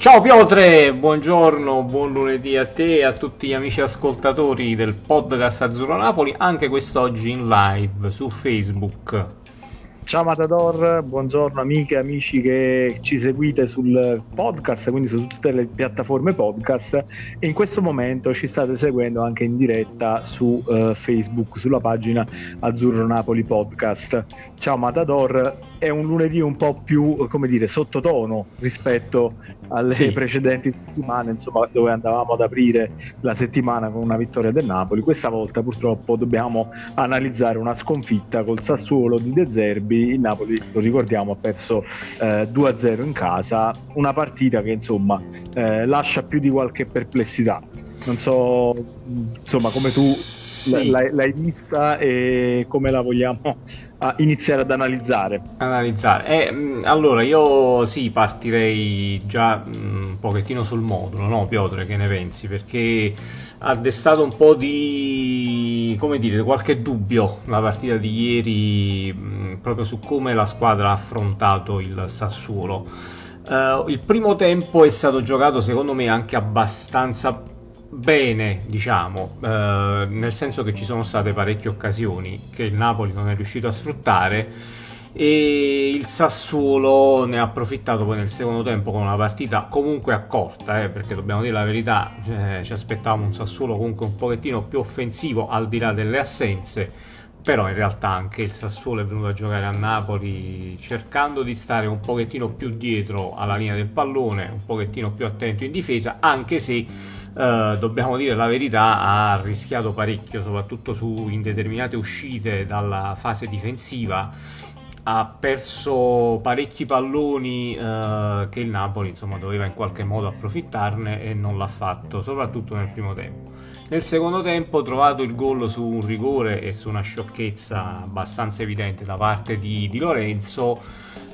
Ciao Piotre, buongiorno, buon lunedì a te e a tutti gli amici ascoltatori del podcast Azzurro Napoli, anche quest'oggi in live su Facebook. Ciao Matador, buongiorno amiche e amici che ci seguite sul podcast, quindi su tutte le piattaforme podcast e in questo momento ci state seguendo anche in diretta su uh, Facebook, sulla pagina Azzurro Napoli Podcast. Ciao Matador, è un lunedì un po' più, come dire, sottotono rispetto alle sì. precedenti settimane, insomma, dove andavamo ad aprire la settimana con una vittoria del Napoli. Questa volta purtroppo dobbiamo analizzare una sconfitta col Sassuolo di De Zerbi. Il Napoli, lo ricordiamo, ha perso eh, 2-0 in casa, una partita che insomma eh, lascia più di qualche perplessità. Non so, insomma, come tu sì. l'hai, l'hai vista e come la vogliamo iniziare ad analizzare. Analizzare. Eh, allora, io sì, partirei già un pochettino sul modulo, no, Piotr, che ne pensi? Perché ha destato un po' di, come dire, qualche dubbio la partita di ieri mh, proprio su come la squadra ha affrontato il Sassuolo. Uh, il primo tempo è stato giocato secondo me anche abbastanza bene, diciamo, eh, nel senso che ci sono state parecchie occasioni che il Napoli non è riuscito a sfruttare e il Sassuolo ne ha approfittato poi nel secondo tempo con una partita comunque accorta, eh, perché dobbiamo dire la verità, eh, ci aspettavamo un Sassuolo comunque un pochettino più offensivo al di là delle assenze però in realtà anche il Sassuolo è venuto a giocare a Napoli cercando di stare un pochettino più dietro alla linea del pallone, un pochettino più attento in difesa, anche se eh, dobbiamo dire la verità, ha rischiato parecchio, soprattutto su, in determinate uscite dalla fase difensiva. Ha perso parecchi palloni eh, che il Napoli insomma, doveva in qualche modo approfittarne e non l'ha fatto, soprattutto nel primo tempo. Nel secondo tempo trovato il gol su un rigore e su una sciocchezza abbastanza evidente da parte di, di Lorenzo,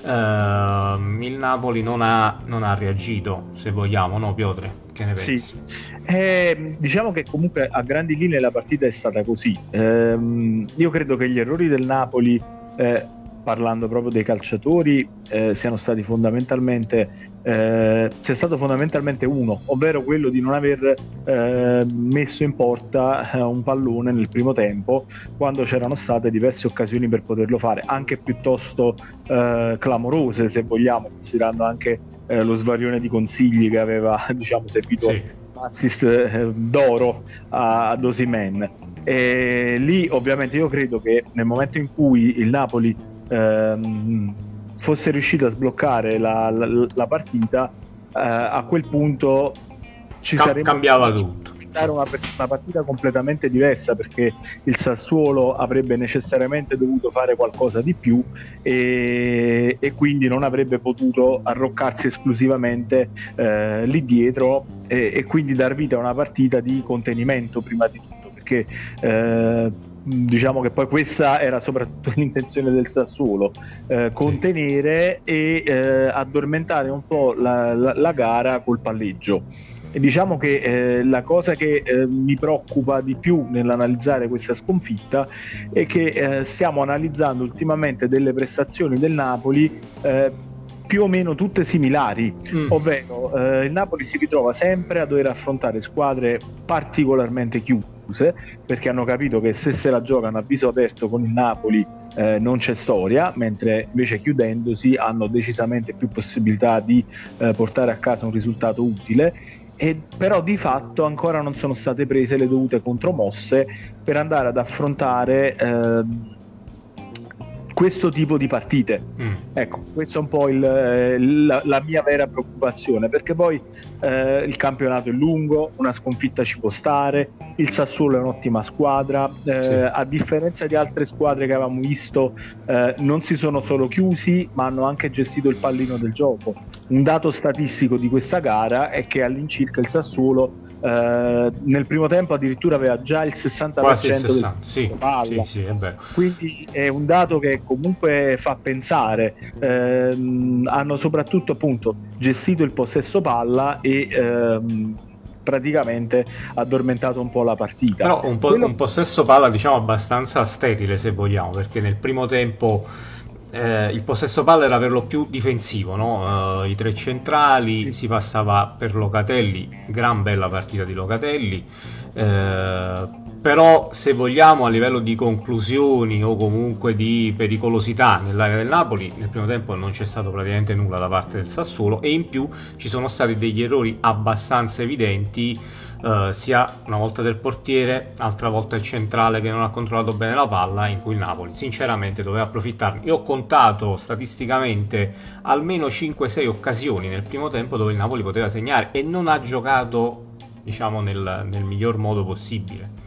ehm, il Napoli non ha, non ha, reagito, se vogliamo, no Piotre? Che ne pensi? Sì. Eh, diciamo che comunque a grandi linee la partita è stata così. Eh, io credo che gli errori del Napoli, eh, parlando proprio dei calciatori, eh, siano stati fondamentalmente eh, c'è stato fondamentalmente uno, ovvero quello di non aver eh, messo in porta eh, un pallone nel primo tempo quando c'erano state diverse occasioni per poterlo fare, anche piuttosto eh, clamorose se vogliamo, considerando anche eh, lo svarione di consigli che aveva diciamo, servito sì. assist eh, d'oro a, ad Osimen. E lì ovviamente io credo che nel momento in cui il Napoli ehm, fosse riuscito a sbloccare la, la, la partita, eh, a quel punto ci Cam- sarebbe cambiava tutto. Una, una partita completamente diversa perché il Sassuolo avrebbe necessariamente dovuto fare qualcosa di più e, e quindi non avrebbe potuto arroccarsi esclusivamente eh, lì dietro e, e, quindi dar vita a una partita di contenimento prima di tutto perché eh, diciamo che poi questa era soprattutto l'intenzione del Sassuolo, eh, contenere e eh, addormentare un po' la, la, la, gara col palleggio. E diciamo che eh, la cosa che eh, mi preoccupa di più nell'analizzare questa sconfitta è che eh, stiamo analizzando ultimamente delle prestazioni del Napoli eh, più o meno tutte similari, mm. ovvero eh, il Napoli si ritrova sempre a dover affrontare squadre particolarmente chiuse perché hanno capito che se se la giocano a viso aperto con il Napoli eh, non c'è storia, mentre invece chiudendosi hanno decisamente più possibilità di eh, portare a casa un risultato utile. E però di fatto ancora non sono state prese le dovute contromosse per andare ad affrontare eh, questo tipo di partite. Mm. Ecco, questa è un po' il, eh, la, la, mia vera preoccupazione, perché poi eh, il campionato è lungo, una sconfitta ci può stare, il Sassuolo è un'ottima squadra, eh, sì. a differenza di altre squadre che avevamo visto, eh, non si sono solo chiusi, ma hanno anche gestito il pallino del gioco. Un dato statistico di questa gara è che all'incirca il Sassuolo eh, nel primo tempo addirittura aveva già il 60%, Quasi il 60. del sì, palla. Sì, è quindi è un dato che comunque fa pensare eh, hanno soprattutto appunto gestito il possesso palla e ehm, praticamente addormentato un po' la partita però un, po', Quello... un possesso palla diciamo abbastanza sterile se vogliamo perché nel primo tempo eh, il possesso palla era per lo più difensivo, no? uh, i tre centrali, sì. si passava per Locatelli, gran bella partita di Locatelli, eh, però se vogliamo a livello di conclusioni o comunque di pericolosità nell'area del Napoli, nel primo tempo non c'è stato praticamente nulla da parte del Sassuolo e in più ci sono stati degli errori abbastanza evidenti Uh, sia una volta del portiere, altra volta il centrale che non ha controllato bene la palla, in cui il Napoli sinceramente doveva approfittarne. Io ho contato statisticamente almeno 5-6 occasioni nel primo tempo dove il Napoli poteva segnare e non ha giocato diciamo nel, nel miglior modo possibile.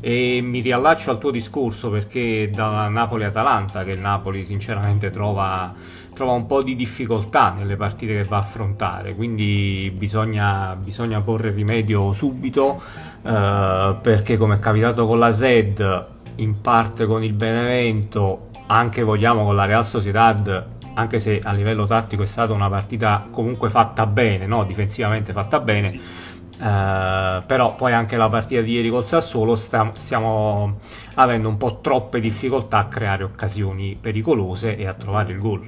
E mi riallaccio al tuo discorso perché da Napoli-Atalanta, che il Napoli sinceramente trova, trova, un po' di difficoltà nelle partite che va a affrontare, quindi bisogna, bisogna porre rimedio subito eh, perché come è capitato con la Zed, in parte con il Benevento, anche vogliamo con la Real Sociedad, anche se a livello tattico è stata una partita comunque fatta bene, no? difensivamente fatta bene. Sì Uh, però poi anche la partita di ieri col Sassuolo sta, stiamo avendo un po' troppe difficoltà a creare occasioni pericolose e a trovare il gol.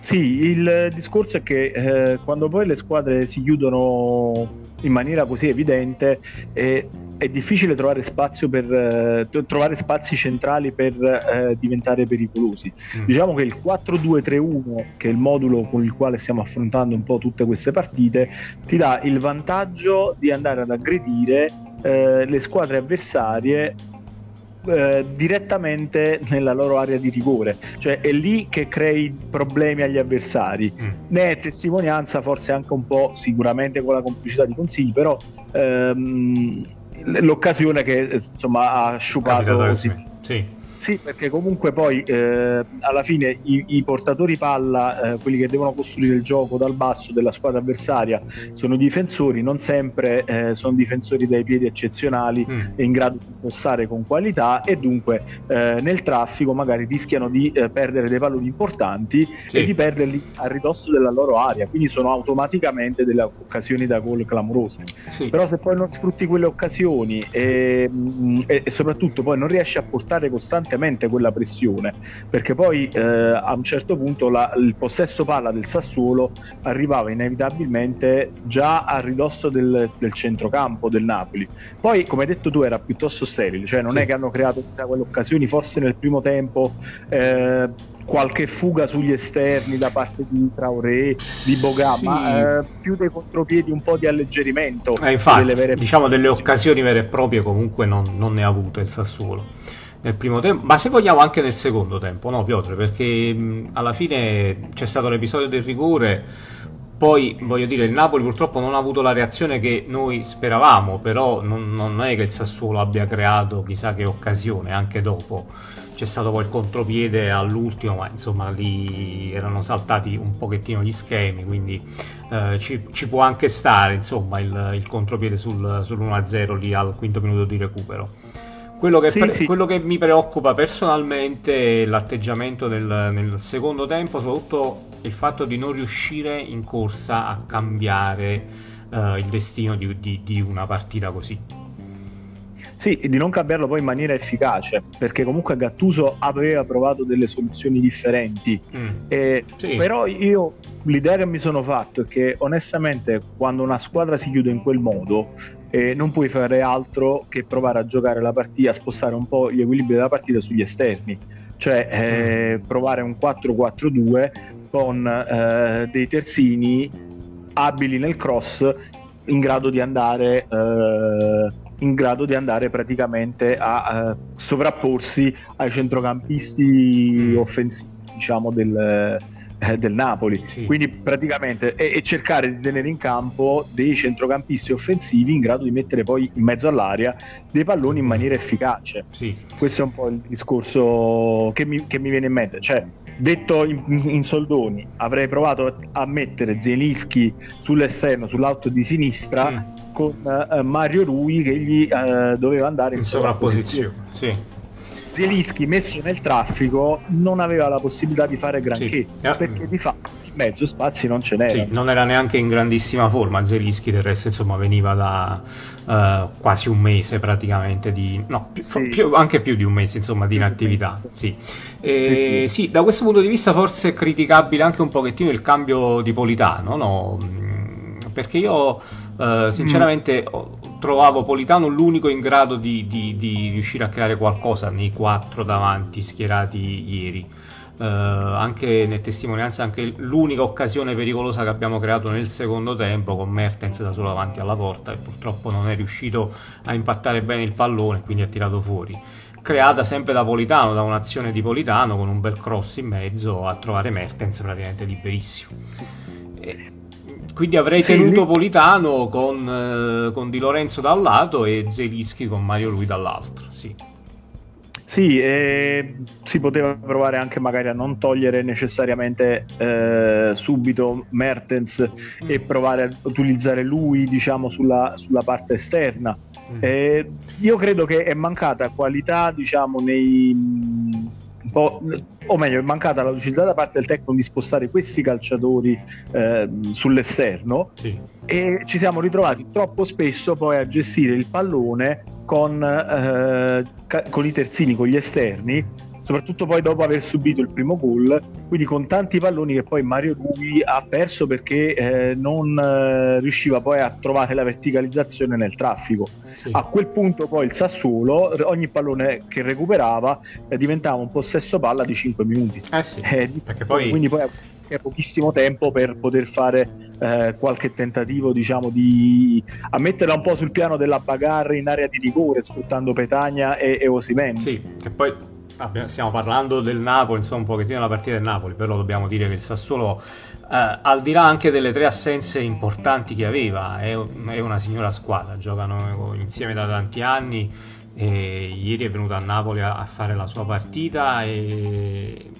Sì, il discorso è che eh, quando poi le squadre si chiudono in maniera così evidente eh, è difficile trovare spazio per eh, trovare spazi centrali per eh, diventare pericolosi. Mm. Diciamo che il 4-2-3-1, che è il modulo con il quale stiamo affrontando un po' tutte queste partite, ti dà il vantaggio di andare ad aggredire eh, le squadre avversarie eh, direttamente nella loro area di rigore, cioè è lì che crei problemi agli avversari. Mm. Ne è testimonianza forse anche un po' sicuramente con la complicità di consigli, però ehm, l'occasione che insomma ha sciupato sì. Sì. Perché comunque poi eh, alla fine i, i portatori palla, eh, quelli che devono costruire il gioco dal basso della squadra avversaria, sono i difensori, non sempre eh, sono difensori dai piedi eccezionali mm. e in grado di passare con qualità e dunque eh, nel traffico magari rischiano di eh, perdere dei palloni importanti sì. e di perderli a ridosso della loro area, quindi sono automaticamente delle occasioni da gol clamorose. Sì. Però se poi non sfrutti quelle occasioni e, mm, e, e soprattutto poi non riesci a portare costantemente costantemente quella pressione, perché poi eh, a un certo punto la, il possesso palla del Sassuolo arrivava inevitabilmente già a ridosso del, del centrocampo del Napoli. Poi, come hai detto tu, era piuttosto sterile, cioè non sì. è che hanno creato chissà, quelle occasioni, forse nel primo tempo. Eh, qualche fuga sugli esterni da parte di Traoré, di Boga, sì. ma eh, più dei contropiedi, un po' di alleggerimento. Eh, infatti, delle vere diciamo delle occasioni vere e proprie comunque non, non ne ha avute il Sassuolo nel primo tempo, ma se vogliamo anche nel secondo tempo, no Piotr? Perché mh, alla fine c'è stato l'episodio del rigore, poi voglio dire il Napoli purtroppo non ha avuto la reazione che noi speravamo, però non, non è che il Sassuolo abbia creato chissà che occasione anche dopo. C'è stato poi il contropiede all'ultimo, ma insomma lì erano saltati un pochettino gli schemi, quindi eh, ci, ci, può anche stare insomma il, il contropiede sul, sull'1-0 lì al quinto minuto di recupero. Quello che, sì, pre- sì. quello che, mi preoccupa personalmente è l'atteggiamento nel, nel, secondo tempo, soprattutto il fatto di non riuscire in corsa a cambiare uh, il destino di, di, di, una partita così. Sì, e di non cambiarlo poi in maniera efficace, perché comunque Gattuso aveva provato delle soluzioni differenti. Mm. E, sì. Però io l'idea che mi sono fatto è che onestamente quando una squadra si chiude in quel modo eh, non puoi fare altro che provare a giocare la partita, a spostare un po' gli equilibri della partita sugli esterni, cioè eh, provare un 4-4-2 con eh, dei terzini abili nel cross in grado di andare eh, in grado di andare praticamente a uh, sovrapporsi ai centrocampisti mm. offensivi diciamo del, eh, del Napoli. Sì. Quindi praticamente e, e, cercare di tenere in campo dei centrocampisti offensivi in grado di mettere poi in mezzo all'aria dei palloni in maniera efficace. Sì. Questo è un po' il discorso che mi, che mi viene in mente. Cioè, detto in, in, soldoni, avrei provato a mettere Zelischi sull'esterno, sull'alto di sinistra. Sì. Con uh, Mario Rui che gli uh, doveva andare in, in sovrapposizione. Sì. Zielinski messo nel traffico non aveva la possibilità di fare granché sì. perché di fatto mezzo, spazi non ce n'era. Sì, non era neanche in grandissima forma Zelischi, del resto insomma veniva da uh, quasi un mese praticamente di... no, più, sì. più, anche più di un mese insomma di inattività. Sì. E, sì, sì. da questo punto di vista forse è criticabile anche un pochettino il cambio di Politano, no? Mm, perché io uh, sinceramente... Mm trovavo Politano l'unico in grado di, di, di, riuscire a creare qualcosa nei quattro davanti schierati ieri. Uh, anche nel testimonianza, anche l'unica occasione pericolosa che abbiamo creato nel secondo tempo con Mertens da solo davanti alla porta e purtroppo non è riuscito a impattare bene il pallone, quindi ha tirato fuori. Creata sempre da Politano, da un'azione di Politano con un bel cross in mezzo a trovare Mertens praticamente liberissimo. Sì. E quindi avrei sì, tenuto lui... Politano con, eh, con, Di Lorenzo da un lato e Zelischi con Mario Lui dall'altro. Sì, sì eh, si poteva provare anche magari a non togliere necessariamente eh, subito Mertens mm. e provare a utilizzare lui diciamo sulla, sulla parte esterna. Mm. Eh, io credo che è mancata qualità diciamo nei po', o meglio, è mancata la lucidità da parte del tecnico di spostare questi calciatori eh, sull'esterno sì. e ci siamo ritrovati troppo spesso poi a gestire il pallone con, eh, con i terzini, con gli esterni soprattutto poi dopo aver subito il primo gol, quindi con tanti palloni che poi Mario Rui ha perso perché eh, non eh, riusciva poi a trovare la verticalizzazione nel traffico. Sì. A quel punto poi il Sassuolo, ogni pallone che recuperava eh, diventava un possesso palla di 5 minuti. Eh sì, eh, poi... Quindi poi è pochissimo tempo per poter fare eh, qualche tentativo diciamo di a metterla un po' sul piano della bagarre in area di rigore sfruttando Petagna e, e Osimen sì, che poi stiamo parlando del Napoli, insomma un pochettino della partita del Napoli, però dobbiamo dire che il Sassuolo, eh, al di là anche delle tre assenze importanti che aveva, è, è una signora squadra, giocano insieme da tanti anni, ieri è venuto a Napoli a, a fare la sua partita e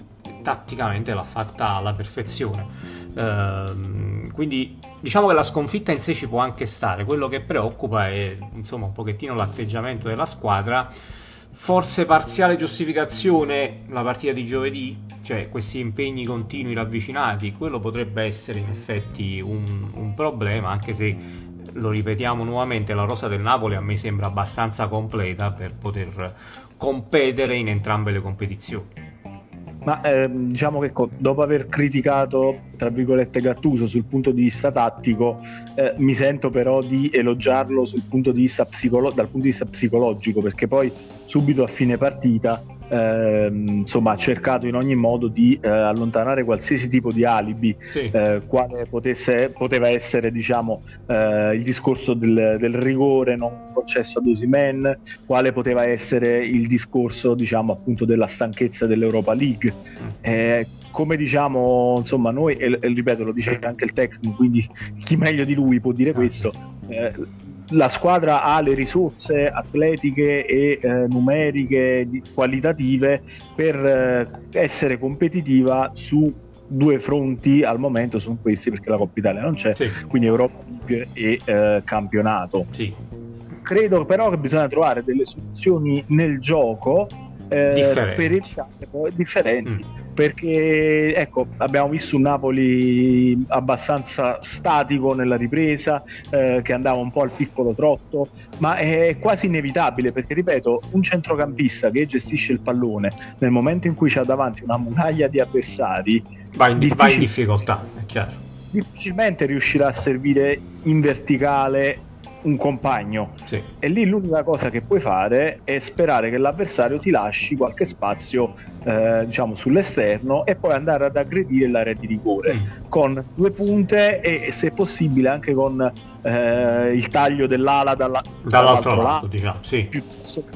tatticamente l'ha fatta alla perfezione. Uh, quindi diciamo che la sconfitta in sé ci può anche stare, quello che preoccupa è insomma un pochettino l'atteggiamento della squadra forse parziale giustificazione la partita di giovedì, cioè questi impegni continui ravvicinati, quello potrebbe essere in effetti un, un problema, anche se lo ripetiamo nuovamente, la rosa del Napoli a me sembra abbastanza completa per poter competere in entrambe le competizioni. Ma ehm, diciamo che dopo aver criticato, tra virgolette, Gattuso sul punto di vista tattico, eh, mi sento però di elogiarlo punto di psicolo- dal punto di vista psicologico, perché poi subito a fine partita ehm, insomma, ha cercato in ogni modo di eh, allontanare qualsiasi tipo di alibi, sì. eh, quale potesse, poteva essere diciamo, eh, il discorso del, del, rigore non concesso ad Osimen, quale poteva essere il discorso diciamo, appunto della stanchezza dell'Europa League. Mm. Eh, come diciamo, insomma, noi, e, e, ripeto, lo dice anche il tecnico, quindi chi meglio di lui può dire questo. La squadra ha le risorse atletiche e eh, numeriche di, qualitative per eh, essere competitiva su due fronti al momento sono questi perché la Coppa Italia non c'è sì. quindi Europa League e eh, campionato sì. credo però che bisogna trovare delle soluzioni nel gioco eh, differenti. per il differenti mm perché ecco, abbiamo visto un Napoli abbastanza statico nella ripresa, eh, che andava un po' al piccolo trotto, ma è quasi inevitabile perché, ripeto, un centrocampista che gestisce il pallone nel momento in cui c'ha davanti una muraglia di avversari va in, difficil- va in difficoltà, è chiaro. Difficilmente riuscirà a servire in verticale un compagno. Sì. E lì l'unica cosa che puoi fare è sperare che l'avversario ti lasci qualche spazio, eh, diciamo, sull'esterno e poi andare ad aggredire l'area di rigore mm. con due punte e, se possibile, anche con eh, il taglio dell'ala dalla, dall'altro, dall'altro lato, diciamo, sì.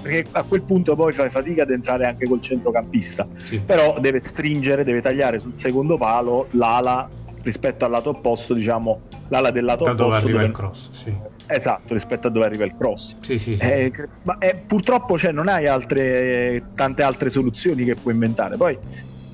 perché a quel punto poi fai fatica ad entrare anche col centrocampista. Sì. Però deve stringere, deve tagliare sul secondo palo l'ala rispetto al lato opposto, diciamo, l'ala del lato da opposto. Dove arriva dove... il cross, sì Esatto, rispetto a dove arriva il cross. Sì, sì, sì. Eh, ma eh, purtroppo cioè, non hai altre, tante altre soluzioni che puoi inventare. Poi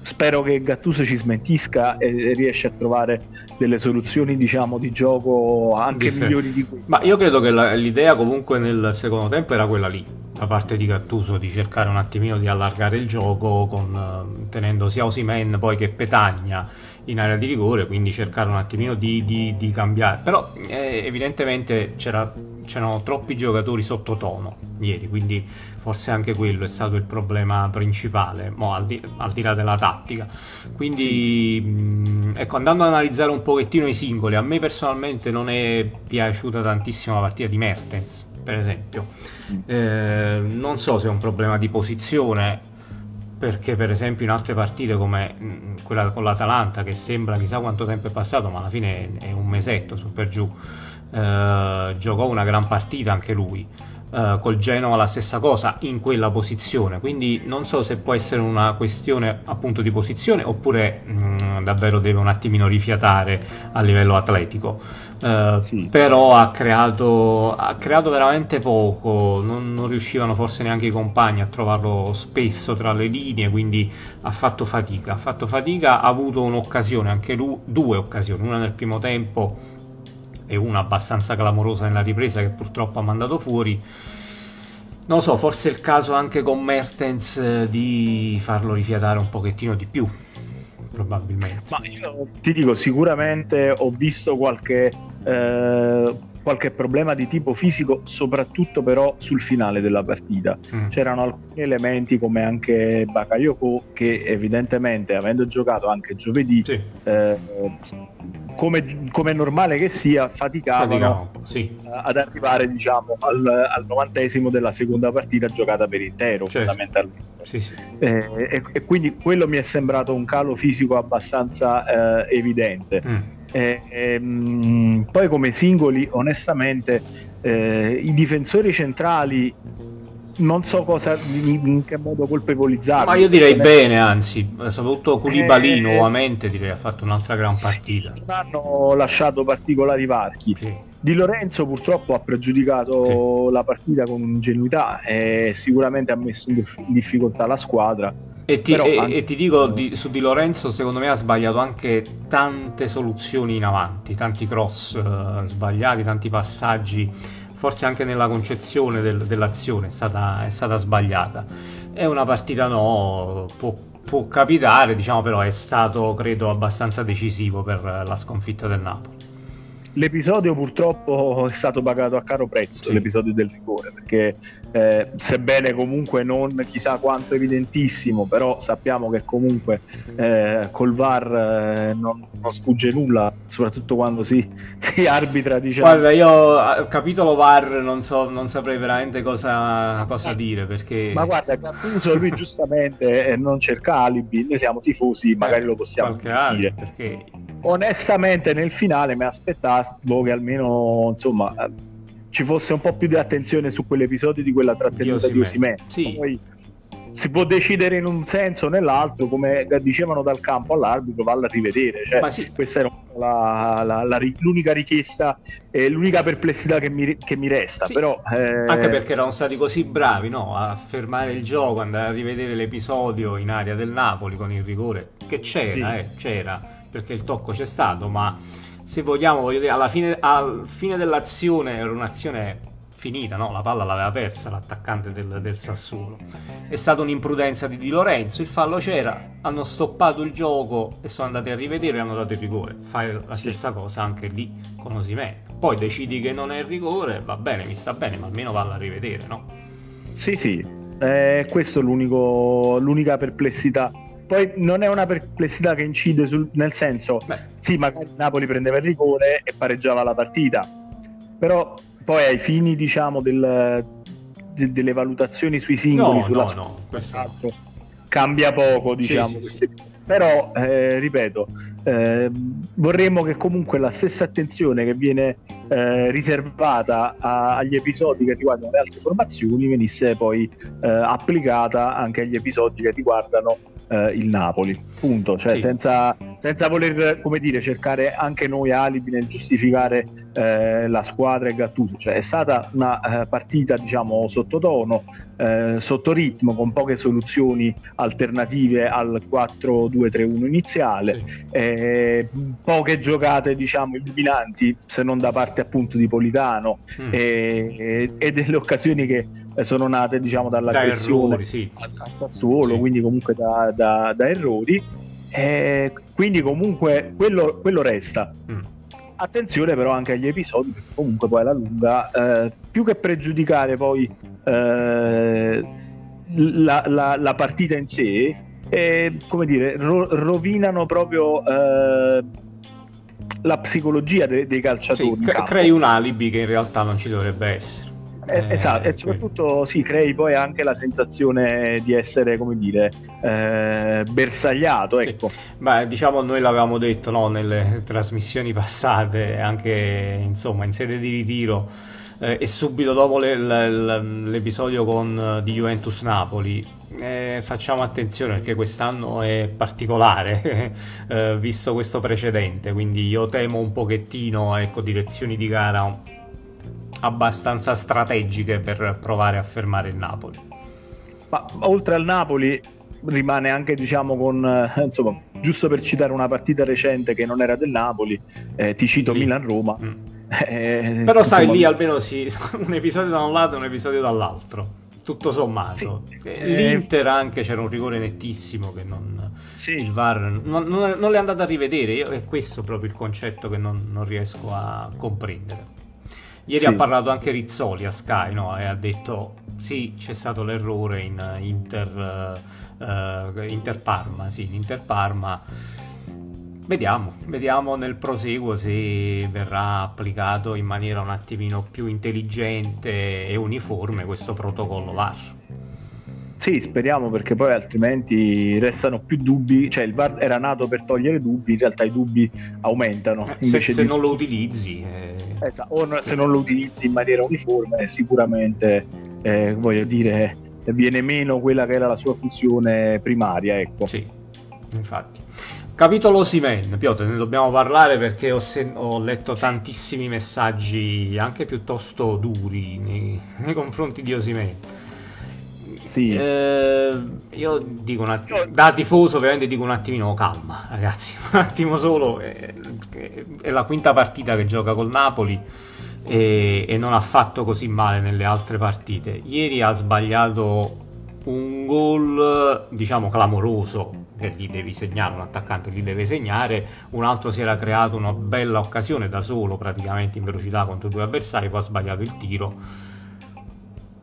spero che Gattuso ci smentisca e riesca a trovare delle soluzioni diciamo di gioco anche migliori di queste ma io credo che la, l'idea comunque nel secondo tempo era quella lì da parte di Gattuso di cercare un attimino di allargare il gioco con, tenendo sia Osimen poi che Petagna in area di rigore, quindi cercare un attimino di, di, di cambiare. Però eh, evidentemente c'erano troppi giocatori sottotono ieri, quindi forse anche quello è stato il problema principale, al di, al, di, là della tattica. Quindi, sì. mh, ecco, andando ad analizzare un pochettino i singoli, a me personalmente non è piaciuta tantissimo la partita di Mertens, per esempio. Mm. Eh, non so se è un problema di posizione perché per esempio in altre partite come mm, quella con l'Atalanta che sembra chissà quanto tempo è passato ma alla fine è un mesetto su per giù eh, giocò una gran partita anche lui eh, col Genoa la stessa cosa in quella posizione. Quindi non so se può essere una questione appunto di posizione oppure mh, mm, davvero deve un attimino rifiatare a livello atletico uh, sì. però ha creato, ha creato veramente poco non, non, riuscivano forse neanche i compagni a trovarlo spesso tra le linee quindi ha fatto fatica ha fatto fatica ha avuto un'occasione anche lui due occasioni una nel primo tempo e una abbastanza clamorosa nella ripresa che purtroppo ha mandato fuori. Non lo so, forse è il caso anche con Mertens eh, di farlo rifiatare un pochettino di più, probabilmente. Ma io ti dico, sicuramente ho visto qualche, eh, qualche problema di tipo fisico, soprattutto però sul finale della partita. Mm. C'erano alcuni elementi come anche Bakayoko che evidentemente, avendo giocato anche giovedì, sì. eh, come, come, è normale che sia, faticavano sì. ad arrivare diciamo, al, al, novantesimo della seconda partita giocata per intero, certo. fondamentalmente. Sì, sì. Eh, e, e, quindi quello mi è sembrato un calo fisico abbastanza eh, evidente. Mm. Eh, ehm, poi come singoli, onestamente, eh, i difensori centrali non so cosa, in che modo colpevolizzare. Ma io direi bene, anzi, soprattutto Koulibaly eh, nuovamente direi ha fatto un'altra gran partita. Sì, non hanno lasciato particolari varchi. Sì. Di Lorenzo purtroppo ha pregiudicato sì. la partita con ingenuità e sicuramente ha messo in difficoltà la squadra. E ti, e, anche... e ti dico di, su Di Lorenzo, secondo me ha sbagliato anche tante soluzioni in avanti, tanti cross uh, sbagliati, tanti passaggi forse anche nella concezione del, dell'azione è stata, è stata, sbagliata. È una partita no, può, può capitare, diciamo però è stato credo abbastanza decisivo per la sconfitta del Napoli l'episodio purtroppo è stato pagato a caro prezzo, sì. l'episodio del rigore, perché eh, sebbene comunque non chissà quanto evidentissimo, però sappiamo che comunque eh, col VAR eh, non, non, sfugge nulla, soprattutto quando si, si arbitra. Diciamo. Guarda, io al capitolo VAR non, so, non saprei veramente cosa, cosa, dire, perché... Ma guarda, Gattuso lui giustamente eh, non cerca alibi, noi siamo tifosi, magari lo possiamo dire. Perché onestamente nel finale mi aspettavo che almeno insomma ci fosse un po' più di attenzione su quell'episodio di quella trattenuta di Osimè. Sì. Poi si può decidere in un senso o nell'altro, come dicevano dal campo all'arbitro, valla a rivedere. Cioè, sì. Questa era la, la, la, l'unica richiesta e l'unica perplessità che mi, che mi resta. Sì. Però, eh... Anche perché erano stati così bravi no? a fermare il gioco, andare a rivedere l'episodio in area del Napoli con il rigore, che c'era, sì. eh, c'era perché il tocco c'è stato, ma se vogliamo, voglio dire, alla fine, al fine dell'azione era un'azione finita, no? La palla l'aveva persa l'attaccante del, del, Sassuolo. È stata un'imprudenza di Di Lorenzo, il fallo c'era, hanno stoppato il gioco e sono andati a rivedere e hanno dato il rigore. Fai la sì. stessa cosa anche lì con Osimè. Poi decidi che non è il rigore, va bene, mi sta bene, ma almeno valla a rivedere, no? Sì, sì, eh, questo è l'unica perplessità poi non è una perplessità che incide sul, nel senso, Beh. sì, magari Napoli prendeva il rigore e pareggiava la partita, però poi ai fini, diciamo, del, de, delle valutazioni sui singoli, no, sulla no, no, questo... cambia poco, diciamo. Sì, sì, sì. Però, eh, ripeto, eh, vorremmo che comunque la stessa attenzione che viene eh, riservata a, agli episodi che riguardano le altre formazioni venisse poi eh, applicata anche agli episodi che riguardano eh, il Napoli, punto, cioè sì. senza, senza, voler come dire, cercare anche noi alibi nel giustificare eh, la squadra e Gattuso, cioè è stata una eh, partita diciamo sottotono, sotto ritmo, con poche soluzioni alternative al 4-2-3-1 iniziale, sì. Eh, poche giocate diciamo illuminanti se non da parte appunto di Politano mm. e, e delle occasioni che eh, sono nate diciamo dall'aggressione da errori, sì. al Sassuolo, sì. quindi comunque da, da, da errori. E quindi comunque quello, quello resta. Mm. Attenzione però anche agli episodi, perché comunque poi alla lunga, eh, più che pregiudicare poi eh, la, la, la, partita in sé, eh, come dire, ro- rovinano proprio eh, la psicologia de- dei calciatori. Sì, crei un alibi che in realtà non ci dovrebbe essere. Eh, eh, esatto, e soprattutto sì, crei poi anche la sensazione di essere, come dire, eh, bersagliato. Ecco. Sì. Beh, diciamo, noi l'avevamo detto no, nelle trasmissioni passate, anche insomma in sede di ritiro. Eh, e subito dopo le, le, l'episodio con, di Juventus Napoli eh, facciamo attenzione perché quest'anno è particolare eh, visto questo precedente quindi io temo un pochettino ecco direzioni di gara abbastanza strategiche per provare a fermare il Napoli. Ma oltre al Napoli rimane anche diciamo con eh, insomma giusto per citare una partita recente che non era del Napoli eh, ti cito Milan-Roma mm. Eh, però sai insomma... lì almeno sì, un episodio da un lato e un episodio dall'altro tutto sommato sì. Eh, l'Inter anche c'era un rigore nettissimo che non sì. il VAR non, non, non, è andato a rivedere io, è questo proprio il concetto che non, non riesco a comprendere Ieri sì. ha parlato anche Rizzoli a Sky no? e ha detto sì, c'è stato l'errore in Inter, uh, Inter Parma, sì, in Inter Parma. Vediamo, vediamo nel proseguo se verrà applicato in maniera un attimino più intelligente e uniforme questo protocollo VAR. Sì, speriamo perché poi altrimenti restano più dubbi, cioè il VAR era nato per togliere dubbi, in realtà i dubbi aumentano. Eh, se, se non lo utilizzi... Eh... Esatto, o se non lo utilizzi in maniera uniforme sicuramente, eh, voglio dire, viene meno quella che era la sua funzione primaria. Ecco. Sì, infatti. Capitolo Simen, Piotr, ne dobbiamo parlare perché ho, sen- ho letto tantissimi messaggi anche piuttosto duri nei, nei confronti di Osimen. Sì. Eh, io dico un attimo, da tifoso ovviamente dico un attimino calma, ragazzi, un attimo solo, è, è la quinta partita che gioca col Napoli e, e, non ha fatto così male nelle altre partite. Ieri ha sbagliato un gol, diciamo, clamoroso, che gli devi segnare, un attaccante gli deve segnare, un altro si era creato una bella occasione da solo, praticamente in velocità contro due avversari, poi ha sbagliato il tiro.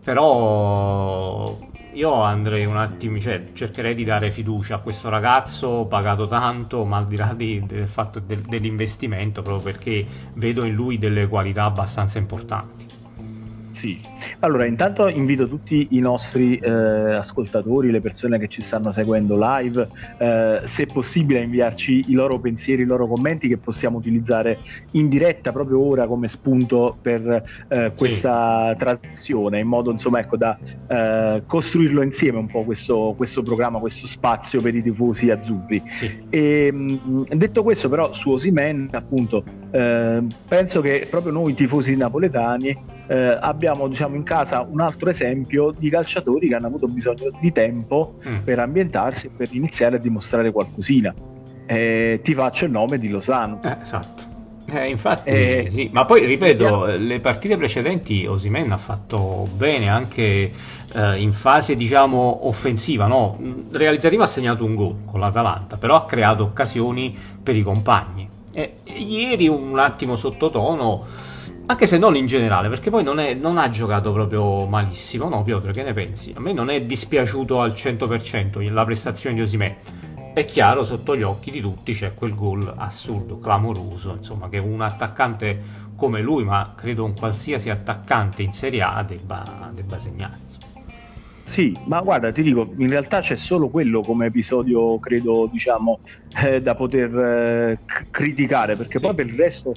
Però io andrei un attimo, cioè cercherei di dare fiducia a questo ragazzo pagato tanto, ma al di là di, del fatto del, dell'investimento, proprio perché vedo in lui delle qualità abbastanza importanti. Sì, allora intanto invito tutti i nostri eh, ascoltatori, le persone che ci stanno seguendo live, eh, se possibile a inviarci i loro pensieri, i loro commenti che possiamo utilizzare in diretta proprio ora come spunto per eh, questa sì. trasmissione, in modo insomma ecco da eh, costruirlo insieme un po' questo, questo, programma, questo spazio per i tifosi azzurri. Sì. E, ehm, detto questo però su Osimen appunto eh, penso che proprio noi tifosi napoletani eh, abbiamo diciamo, in casa un altro esempio di calciatori che hanno avuto bisogno di tempo mm. per ambientarsi e per iniziare a dimostrare qualcosina. Eh, ti faccio il nome di Lozano. Eh, esatto. Eh, infatti, eh, sì. ma poi ripeto, le partite precedenti Osimen ha fatto bene anche eh, in fase diciamo offensiva, no? realizzativa ha segnato un gol con l'Atalanta, però ha creato occasioni per i compagni. E, ieri un attimo sottotono anche se non in generale, perché poi non, è, non, ha giocato proprio malissimo, no Piotr, che ne pensi? A me non è dispiaciuto al 100% la prestazione di Osimè. È chiaro, sotto gli occhi di tutti c'è quel gol assurdo, clamoroso, insomma, che un attaccante come lui, ma credo un qualsiasi attaccante in Serie A debba, debba segnare. Sì, ma guarda, ti dico, in realtà c'è solo quello come episodio, credo, diciamo, eh, da poter eh, criticare, perché sì. poi per il resto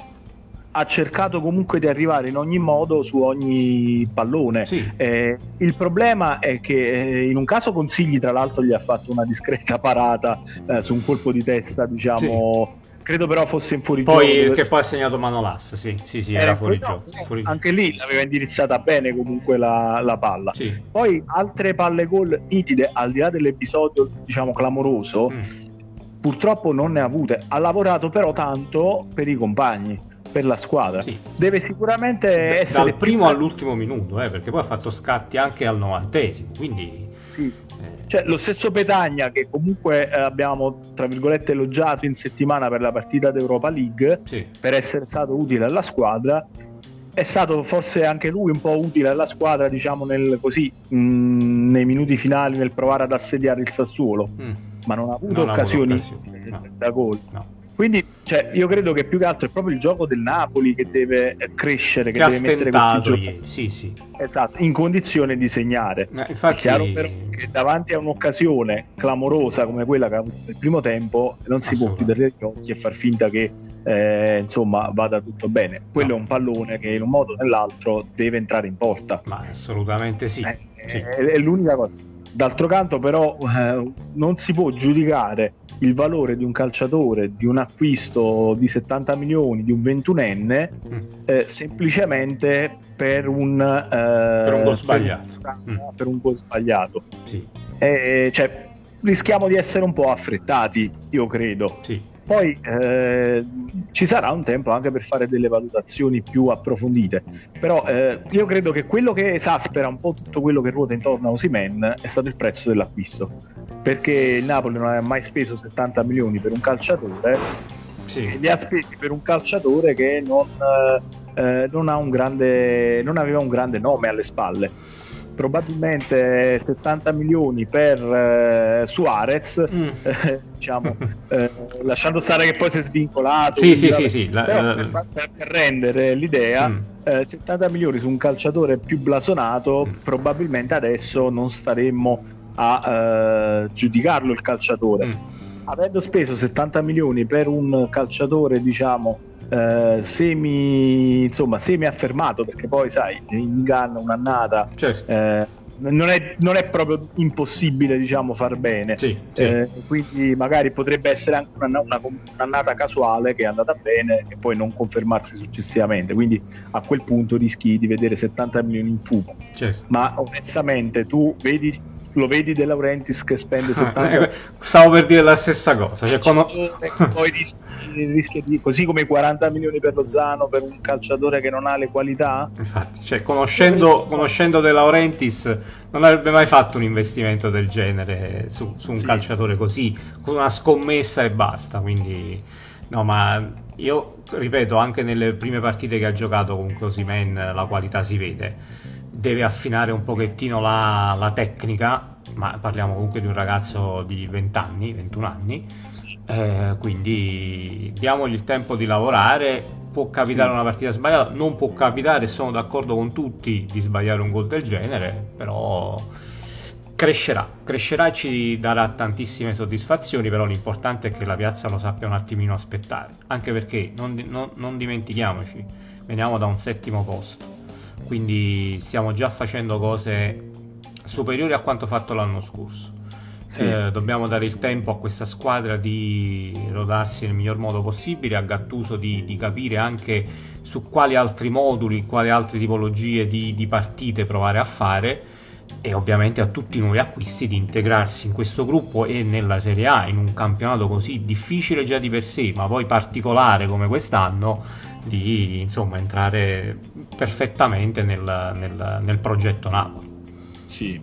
ha cercato comunque di arrivare in ogni modo su ogni pallone. Sì. Eh, il problema è che eh, in un caso Consigli, tra l'altro, gli ha fatto una discreta parata eh, su un colpo di testa, diciamo. Sì. Credo però fosse in fuori poi, gioco. Che poi ha segnato Manolas, sì, sì, sì, era fuori, gioco, fuori Anche lì l'aveva indirizzata bene comunque la, la palla. Sì. Poi altre palle gol nitide, al di là dell'episodio, diciamo, clamoroso, mm. purtroppo non ne ha avute. Ha lavorato però tanto per i compagni per la squadra. Sì. Deve sicuramente essere dal primo più... all'ultimo minuto, eh, perché poi ha fatto scatti anche al novantesimo, quindi Sì. Eh. Cioè, lo stesso Petagna che comunque eh, abbiamo tra virgolette elogiato in settimana per la partita d'Europa League sì. per essere stato utile alla squadra è stato forse anche lui un po' utile alla squadra diciamo nel, così, mh, nei minuti finali nel provare ad assediare il Sassuolo mm. ma non ha avuto non occasioni, ha avuto. No. da gol no. Quindi cioè, io credo che più che altro è proprio il gioco del Napoli che deve crescere, che, che deve mettere questi giochi sì, sì. Esatto, in condizione di segnare. Eh, infatti... È chiaro però che davanti a un'occasione clamorosa come quella che ha avuto nel primo tempo non si può chiudere gli occhi e far finta che eh, insomma vada tutto bene. Quello no. è un pallone che in un modo o nell'altro deve entrare in porta. Ma assolutamente sì. Eh, sì. È, è l'unica cosa. D'altro canto però eh, non si può giudicare il valore di un calciatore, di un acquisto di 70 milioni, di un 21enne, mm. eh, semplicemente per un, eh, per un gol sbagliato. Per un, mm. un gol sbagliato. Sì. Eh, cioè, rischiamo di essere un po' affrettati, io credo. Sì. Poi eh, ci sarà un tempo anche per fare delle valutazioni più approfondite, però eh, io credo che quello che esaspera un po' tutto quello che ruota intorno a Osimen è stato il prezzo dell'acquisto, perché il Napoli non aveva mai speso 70 milioni per un calciatore, sì. li ha spesi per un calciatore che non, eh, non, un grande, non aveva un grande nome alle spalle probabilmente 70 milioni per eh, Suarez, mm. eh, diciamo, eh, lasciando stare che poi si è svincolato. Sì, sì, sì, sì. La, per, per, rendere l'idea, mm. 70 milioni su un calciatore più blasonato, mm. probabilmente adesso non staremmo a eh, giudicarlo il calciatore. Mm. Avendo speso 70 milioni per un calciatore, diciamo, eh, semi insomma semi affermato perché poi sai in Ghana un'annata certo. eh, non, è, non, è, proprio impossibile diciamo far bene sì, sì. Eh, quindi magari potrebbe essere anche una, una, un'annata casuale che è andata bene e poi non confermarsi successivamente quindi a quel punto rischi di vedere 70 milioni in fumo certo. ma onestamente tu vedi lo vedi De Laurentiis che spende 70 ah, eh, stavo per dire la stessa cosa cioè, con... poi rischi, rischi di, così come 40 milioni per lo Zano per un calciatore che non ha le qualità infatti cioè, conoscendo, conoscendo De Laurentiis non avrebbe mai fatto un investimento del genere su, su un sì. calciatore così con una scommessa e basta quindi no ma io ripeto anche nelle prime partite che ha giocato con Cosimen la qualità si vede deve affinare un pochettino la, la, tecnica, ma parliamo comunque di un ragazzo di 20 anni, 21 anni, eh, quindi diamogli il tempo di lavorare, può capitare sì. una partita sbagliata, non può capitare, sono d'accordo con tutti di sbagliare un gol del genere, però crescerà, crescerà e ci darà tantissime soddisfazioni, però l'importante è che la piazza lo sappia un attimino aspettare, anche perché non, non, non dimentichiamoci, veniamo da un settimo posto quindi stiamo già facendo cose superiori a quanto fatto l'anno scorso. Sì. Eh, dobbiamo dare il tempo a questa squadra di rodarsi nel miglior modo possibile, a Gattuso di, di capire anche su quali altri moduli, quali altre tipologie di, di, partite provare a fare e ovviamente a tutti i nuovi acquisti di integrarsi in questo gruppo e nella Serie A in un campionato così difficile già di per sé, ma poi particolare come quest'anno di insomma, entrare perfettamente nel, nel, nel progetto Napoli. Sì,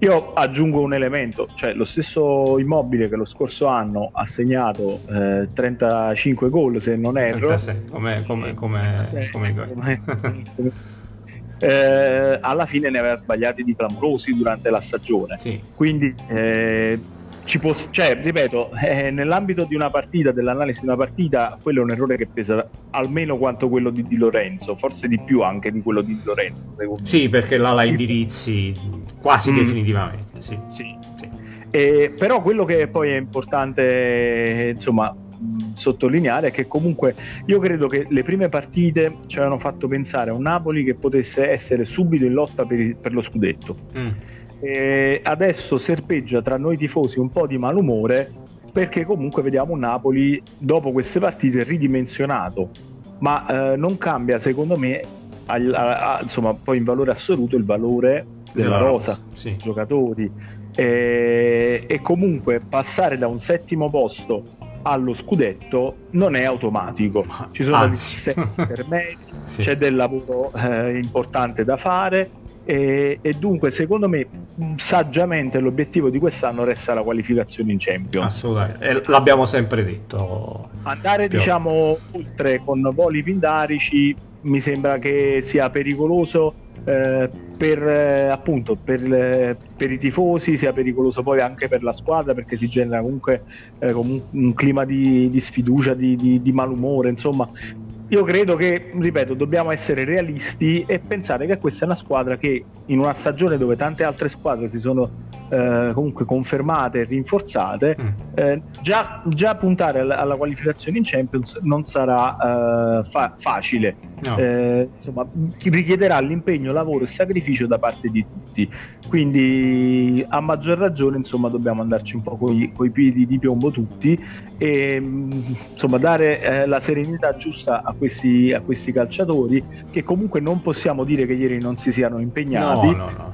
io aggiungo un elemento, cioè lo stesso immobile che lo scorso anno ha segnato eh, 35 gol se non erro. 36, come, come, come, 36, come eh, alla fine ne aveva sbagliati di clamorosi durante la stagione. Sì. Quindi eh, ci può, cioè, ripeto, eh, nell'ambito di una partita, dell'analisi di una partita, quello è un errore che pesa almeno quanto quello di Di Lorenzo, forse di più anche di quello di Di Lorenzo. Sì, perché là la indirizzi quasi mm. definitivamente. Sì. sì. sì. Eh, però quello che poi è importante, insomma, sottolineare è che comunque io credo che le prime partite ci avevano fatto pensare a un Napoli che potesse essere subito in lotta per, per lo scudetto. Mm e adesso serpeggia tra noi tifosi un po' di malumore perché comunque vediamo un Napoli dopo queste partite ridimensionato, ma eh, non cambia secondo me a, a, a, insomma, poi in valore assoluto il valore della rosa, sì. giocatori e, e comunque passare da un settimo posto allo scudetto non è automatico, ci sono degli sistemi intermedi, sì. c'è del lavoro eh, importante da fare e, e, dunque secondo me saggiamente l'obiettivo di quest'anno resta la qualificazione in Champions. Assolutamente. L'abbiamo sempre detto. Andare Più. diciamo oltre con voli pindarici mi sembra che sia pericoloso eh, per, eh, appunto, per, eh, per, i tifosi, sia pericoloso poi anche per la squadra perché si genera comunque eh, un, un, clima di, di sfiducia, di, di, di, malumore, insomma io credo che, ripeto, dobbiamo essere realisti e pensare che questa è una squadra che in una stagione dove tante altre squadre si sono eh, comunque confermate e rinforzate, mm. eh, già, già, puntare alla, alla, qualificazione in Champions non sarà eh, fa- facile. No. Eh, insomma, richiederà l'impegno, lavoro e sacrificio da parte di tutti. Quindi, a maggior ragione, insomma, dobbiamo andarci un po' con i piedi di piombo tutti e insomma, dare eh, la serenità giusta a questi, a questi calciatori che comunque non possiamo dire che ieri non si siano impegnati. No, no, no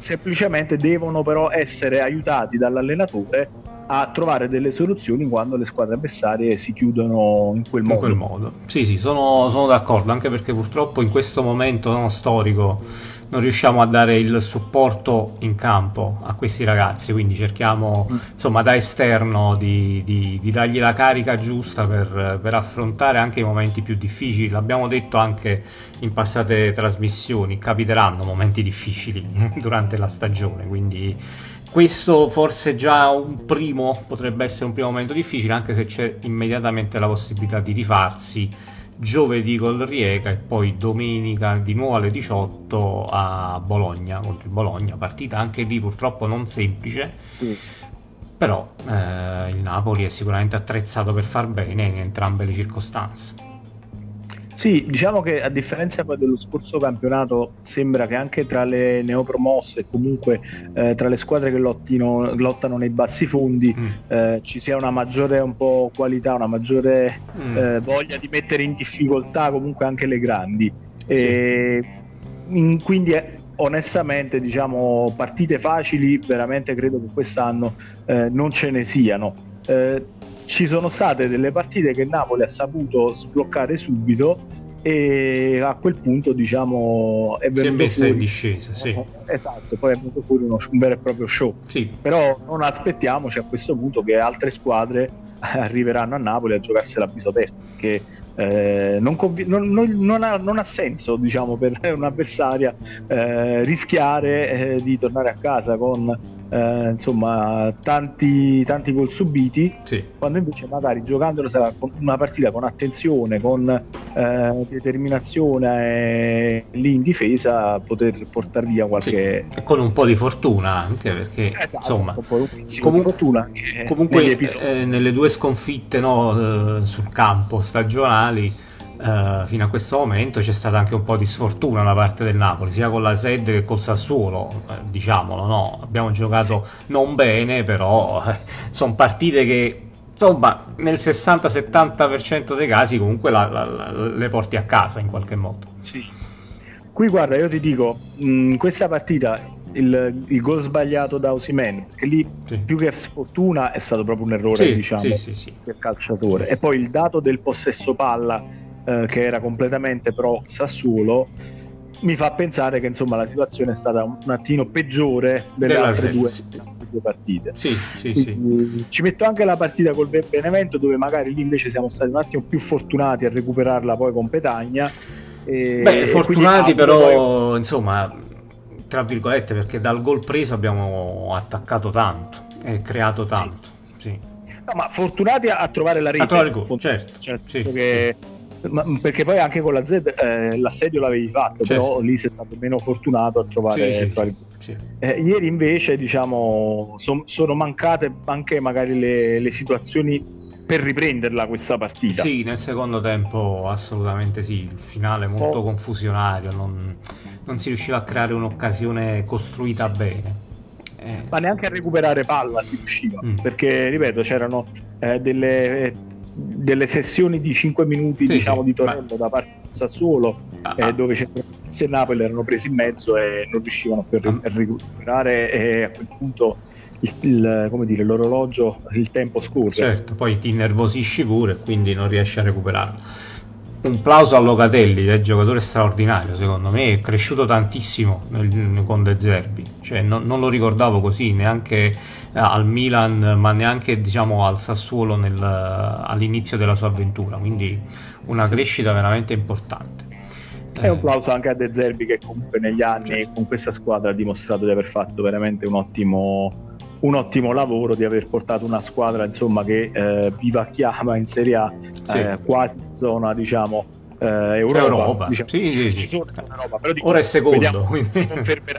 semplicemente devono però essere aiutati dall'allenatore a trovare delle soluzioni quando le squadre avversarie si chiudono in quel in modo. Quel modo. Sì, sì, sono, sono, d'accordo, anche perché purtroppo in questo momento no, storico non riusciamo a dare il supporto in campo a questi ragazzi, quindi cerchiamo mm. insomma da esterno di, di, di, dargli la carica giusta per, per, affrontare anche i momenti più difficili. L'abbiamo detto anche in passate trasmissioni, capiteranno momenti difficili durante la stagione, quindi questo forse già un primo potrebbe essere un primo momento difficile, anche se c'è immediatamente la possibilità di rifarsi giovedì col Rieca e poi domenica di nuovo alle 18 a Bologna contro il Bologna, partita anche lì purtroppo non semplice. Sì. Però eh, il Napoli è sicuramente attrezzato per far bene in entrambe le circostanze. Sì, diciamo che a differenza dello scorso campionato sembra che anche tra le neopromosse e comunque eh, tra le squadre che lottino, lottano nei bassi fondi mm. eh, ci sia una maggiore un po' qualità, una maggiore mm. eh, voglia di mettere in difficoltà comunque anche le grandi. E, in, quindi eh, onestamente diciamo partite facili veramente credo che quest'anno eh, non ce ne siano. Eh, ci sono state delle partite che Napoli ha saputo sbloccare subito e a quel punto diciamo è venuto si è messa fuori, in discesa sì. esatto poi è venuto fuori uno, un vero e proprio show sì. però non aspettiamoci a questo punto che altre squadre arriveranno a Napoli a giocarsela a viso aperto perché eh, non, conv- non, non, ha, non, ha, senso diciamo, per un'avversaria eh, rischiare eh, di tornare a casa con eh, insomma tanti, tanti gol subiti sì. quando invece magari giocandolo sarà una partita con attenzione con eh, determinazione lì in difesa poter portare via qualche sì. e con un po' di fortuna anche perché esatto, insomma comunque, fortuna comunque eh, nelle due sconfitte no, eh, sul campo stagionali Uh, fino a questo momento c'è stata anche un po' di sfortuna da parte del Napoli, sia con la Sed che col Sassuolo, eh, diciamolo, no? abbiamo giocato sì. non bene, però eh, sono partite che insomma nel 60-70% dei casi comunque la, la, la, le porti a casa in qualche modo. Sì. Qui guarda, io ti dico, in questa partita il, il gol sbagliato da Osimen, perché lì sì. più che sfortuna è stato proprio un errore sì, diciamo, sì, del calciatore. E poi il dato del possesso palla eh, che era completamente pro Sassuolo mi fa pensare che insomma la situazione è stata un attimo peggiore delle Della altre due, due, partite. Sì, sì, sì. Ci metto anche la partita col Benevento dove magari lì invece siamo stati un attimo più fortunati a recuperarla poi con Petagna. E, Beh, fortunati però poi... insomma, tra virgolette, perché dal gol preso abbiamo attaccato tanto e creato tanto. Sì, sì. No, ma fortunati a, a, trovare la rete. A trovare il gol, certo. Cioè, nel senso che ma, perché poi anche con la Z eh, l'assedio l'avevi fatto, certo. però lì sei stato meno fortunato a trovare, sì, trovare... Sì, eh, ieri invece diciamo son, sono mancate anche magari le, le, situazioni per riprenderla questa partita. Sì, nel secondo tempo assolutamente sì, il finale molto oh. confusionario, non, non, si riusciva a creare un'occasione costruita bene. Eh. Ma neanche a recuperare palla si riusciva, mm. perché ripeto c'erano eh, delle delle sessioni di 5 minuti sì, diciamo, di tornello ma... da parte del Sassuolo ah, eh, ah. dove Centravanti e Napoli erano presi in mezzo e non riuscivano più a, ah. recuperare e a quel punto il, il, dire, l'orologio il tempo scorre certo poi ti innervosisci pure quindi non riesci a recuperarlo. Un plauso a Locatelli, è un giocatore straordinario, secondo me è cresciuto tantissimo nel, con De Zerbi, cioè, non, non, lo ricordavo così neanche al Milan, ma neanche diciamo, al Sassuolo nel, all'inizio della sua avventura, quindi una sì. crescita veramente importante. E un plauso anche a De Zerbi che comunque negli anni con questa squadra ha dimostrato di aver fatto veramente un ottimo un ottimo lavoro di aver portato una squadra insomma, che eh, vivacchiava in Serie A, sì. eh, quasi zona diciamo eh, Europa, Europa. Diciamo, sì, sì, sì. Europa, però dico, ora è secondo quindi...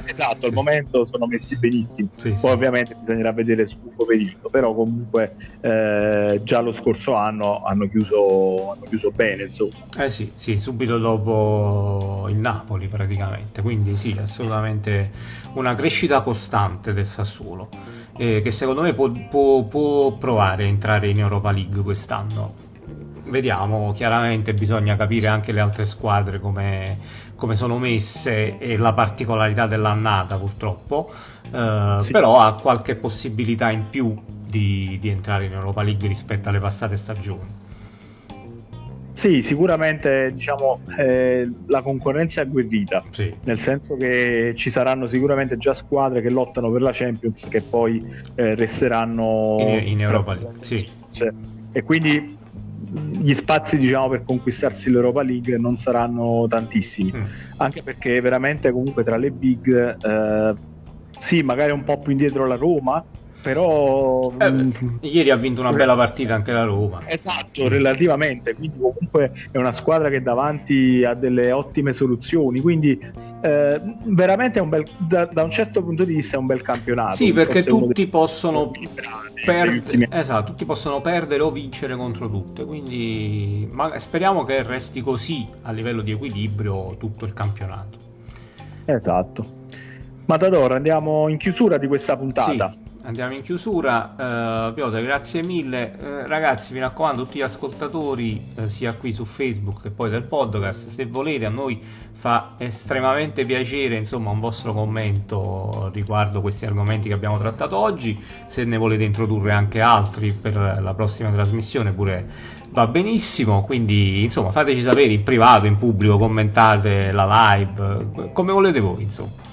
esatto al momento sono messi benissimo. Poi ovviamente bisognerà vedere sul lungo periodo però comunque eh, già lo scorso anno hanno chiuso, hanno chiuso bene insomma. Eh sì, sì subito dopo il Napoli praticamente. Quindi sì assolutamente una crescita costante del Sassuolo eh, che secondo me può, può, può provare a entrare in Europa League quest'anno vediamo, chiaramente bisogna capire anche le altre squadre come, come sono messe e la particolarità dell'annata purtroppo, eh, sì. però ha qualche possibilità in più di, di, entrare in Europa League rispetto alle passate stagioni. Sì, sicuramente diciamo, eh, la concorrenza è agguerrita, sì. nel senso che ci saranno sicuramente già squadre che lottano per la Champions che poi eh, resteranno in, in Europa League. Sì. E quindi gli spazi diciamo, per conquistarsi l'Europa League non saranno tantissimi, mm. anche perché veramente comunque tra le big, eh, sì, magari un po' più indietro la Roma, però eh, mm, ieri ha vinto una bella partita anche la Roma. Esatto relativamente quindi comunque è una squadra che davanti ha delle ottime soluzioni quindi eh, veramente un bel da, da, un certo punto di vista è un bel campionato. Sì perché tutti possono per... esatto tutti possono perdere o vincere contro tutte quindi ma speriamo che resti così a livello di equilibrio tutto il campionato. Esatto. Matador andiamo in chiusura di questa puntata. Sì andiamo in chiusura. Uh, Piotr, grazie mille. Uh, ragazzi, mi raccomando, tutti gli ascoltatori, uh, sia qui su Facebook che poi del podcast, se volete, a noi fa estremamente piacere insomma un vostro commento riguardo questi argomenti che abbiamo trattato oggi. Se ne volete introdurre anche altri per la prossima trasmissione, pure va benissimo. Quindi, insomma, fateci sapere in privato, in pubblico, commentate la live, come volete voi, insomma.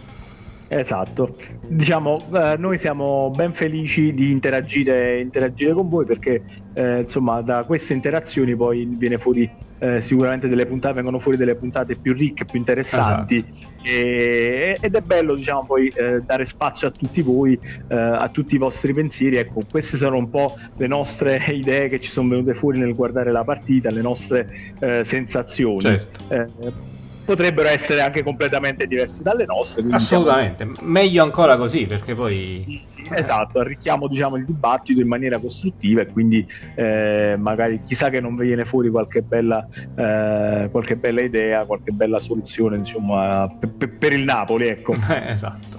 Esatto, diciamo eh, noi siamo ben felici di interagire, interagire con voi perché eh, insomma da queste interazioni poi viene fuori eh, sicuramente delle puntate, vengono fuori delle puntate più ricche, più interessanti esatto. e, ed è bello diciamo poi eh, dare spazio a tutti voi, eh, a tutti i vostri pensieri, ecco queste sono un po' le nostre idee che ci sono venute fuori nel guardare la partita, le nostre eh, sensazioni. Certo potrebbero essere anche completamente diverse dalle nostre. Assolutamente, diciamo... meglio ancora così perché poi... Esatto, arricchiamo diciamo, il dibattito in maniera costruttiva e quindi eh, magari chissà che non viene fuori qualche bella, eh, qualche bella idea, qualche bella soluzione insomma, per, per il Napoli. Ecco. esatto.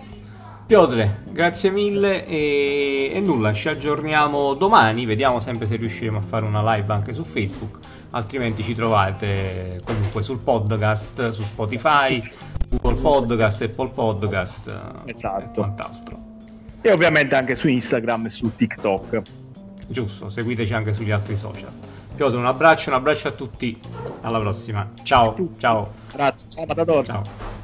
Piotre, grazie mille e, e, nulla, ci aggiorniamo domani, vediamo sempre se riusciremo a fare una live anche su Facebook, altrimenti ci trovate comunque sul podcast, su Spotify, Google Podcast, Apple Podcast esatto. e quant'altro. E ovviamente anche su Instagram e su TikTok. Giusto, seguiteci anche sugli altri social. Piotr, un abbraccio, un abbraccio a tutti, alla prossima. Ciao, ciao. Grazie, ciao Matador. Ciao.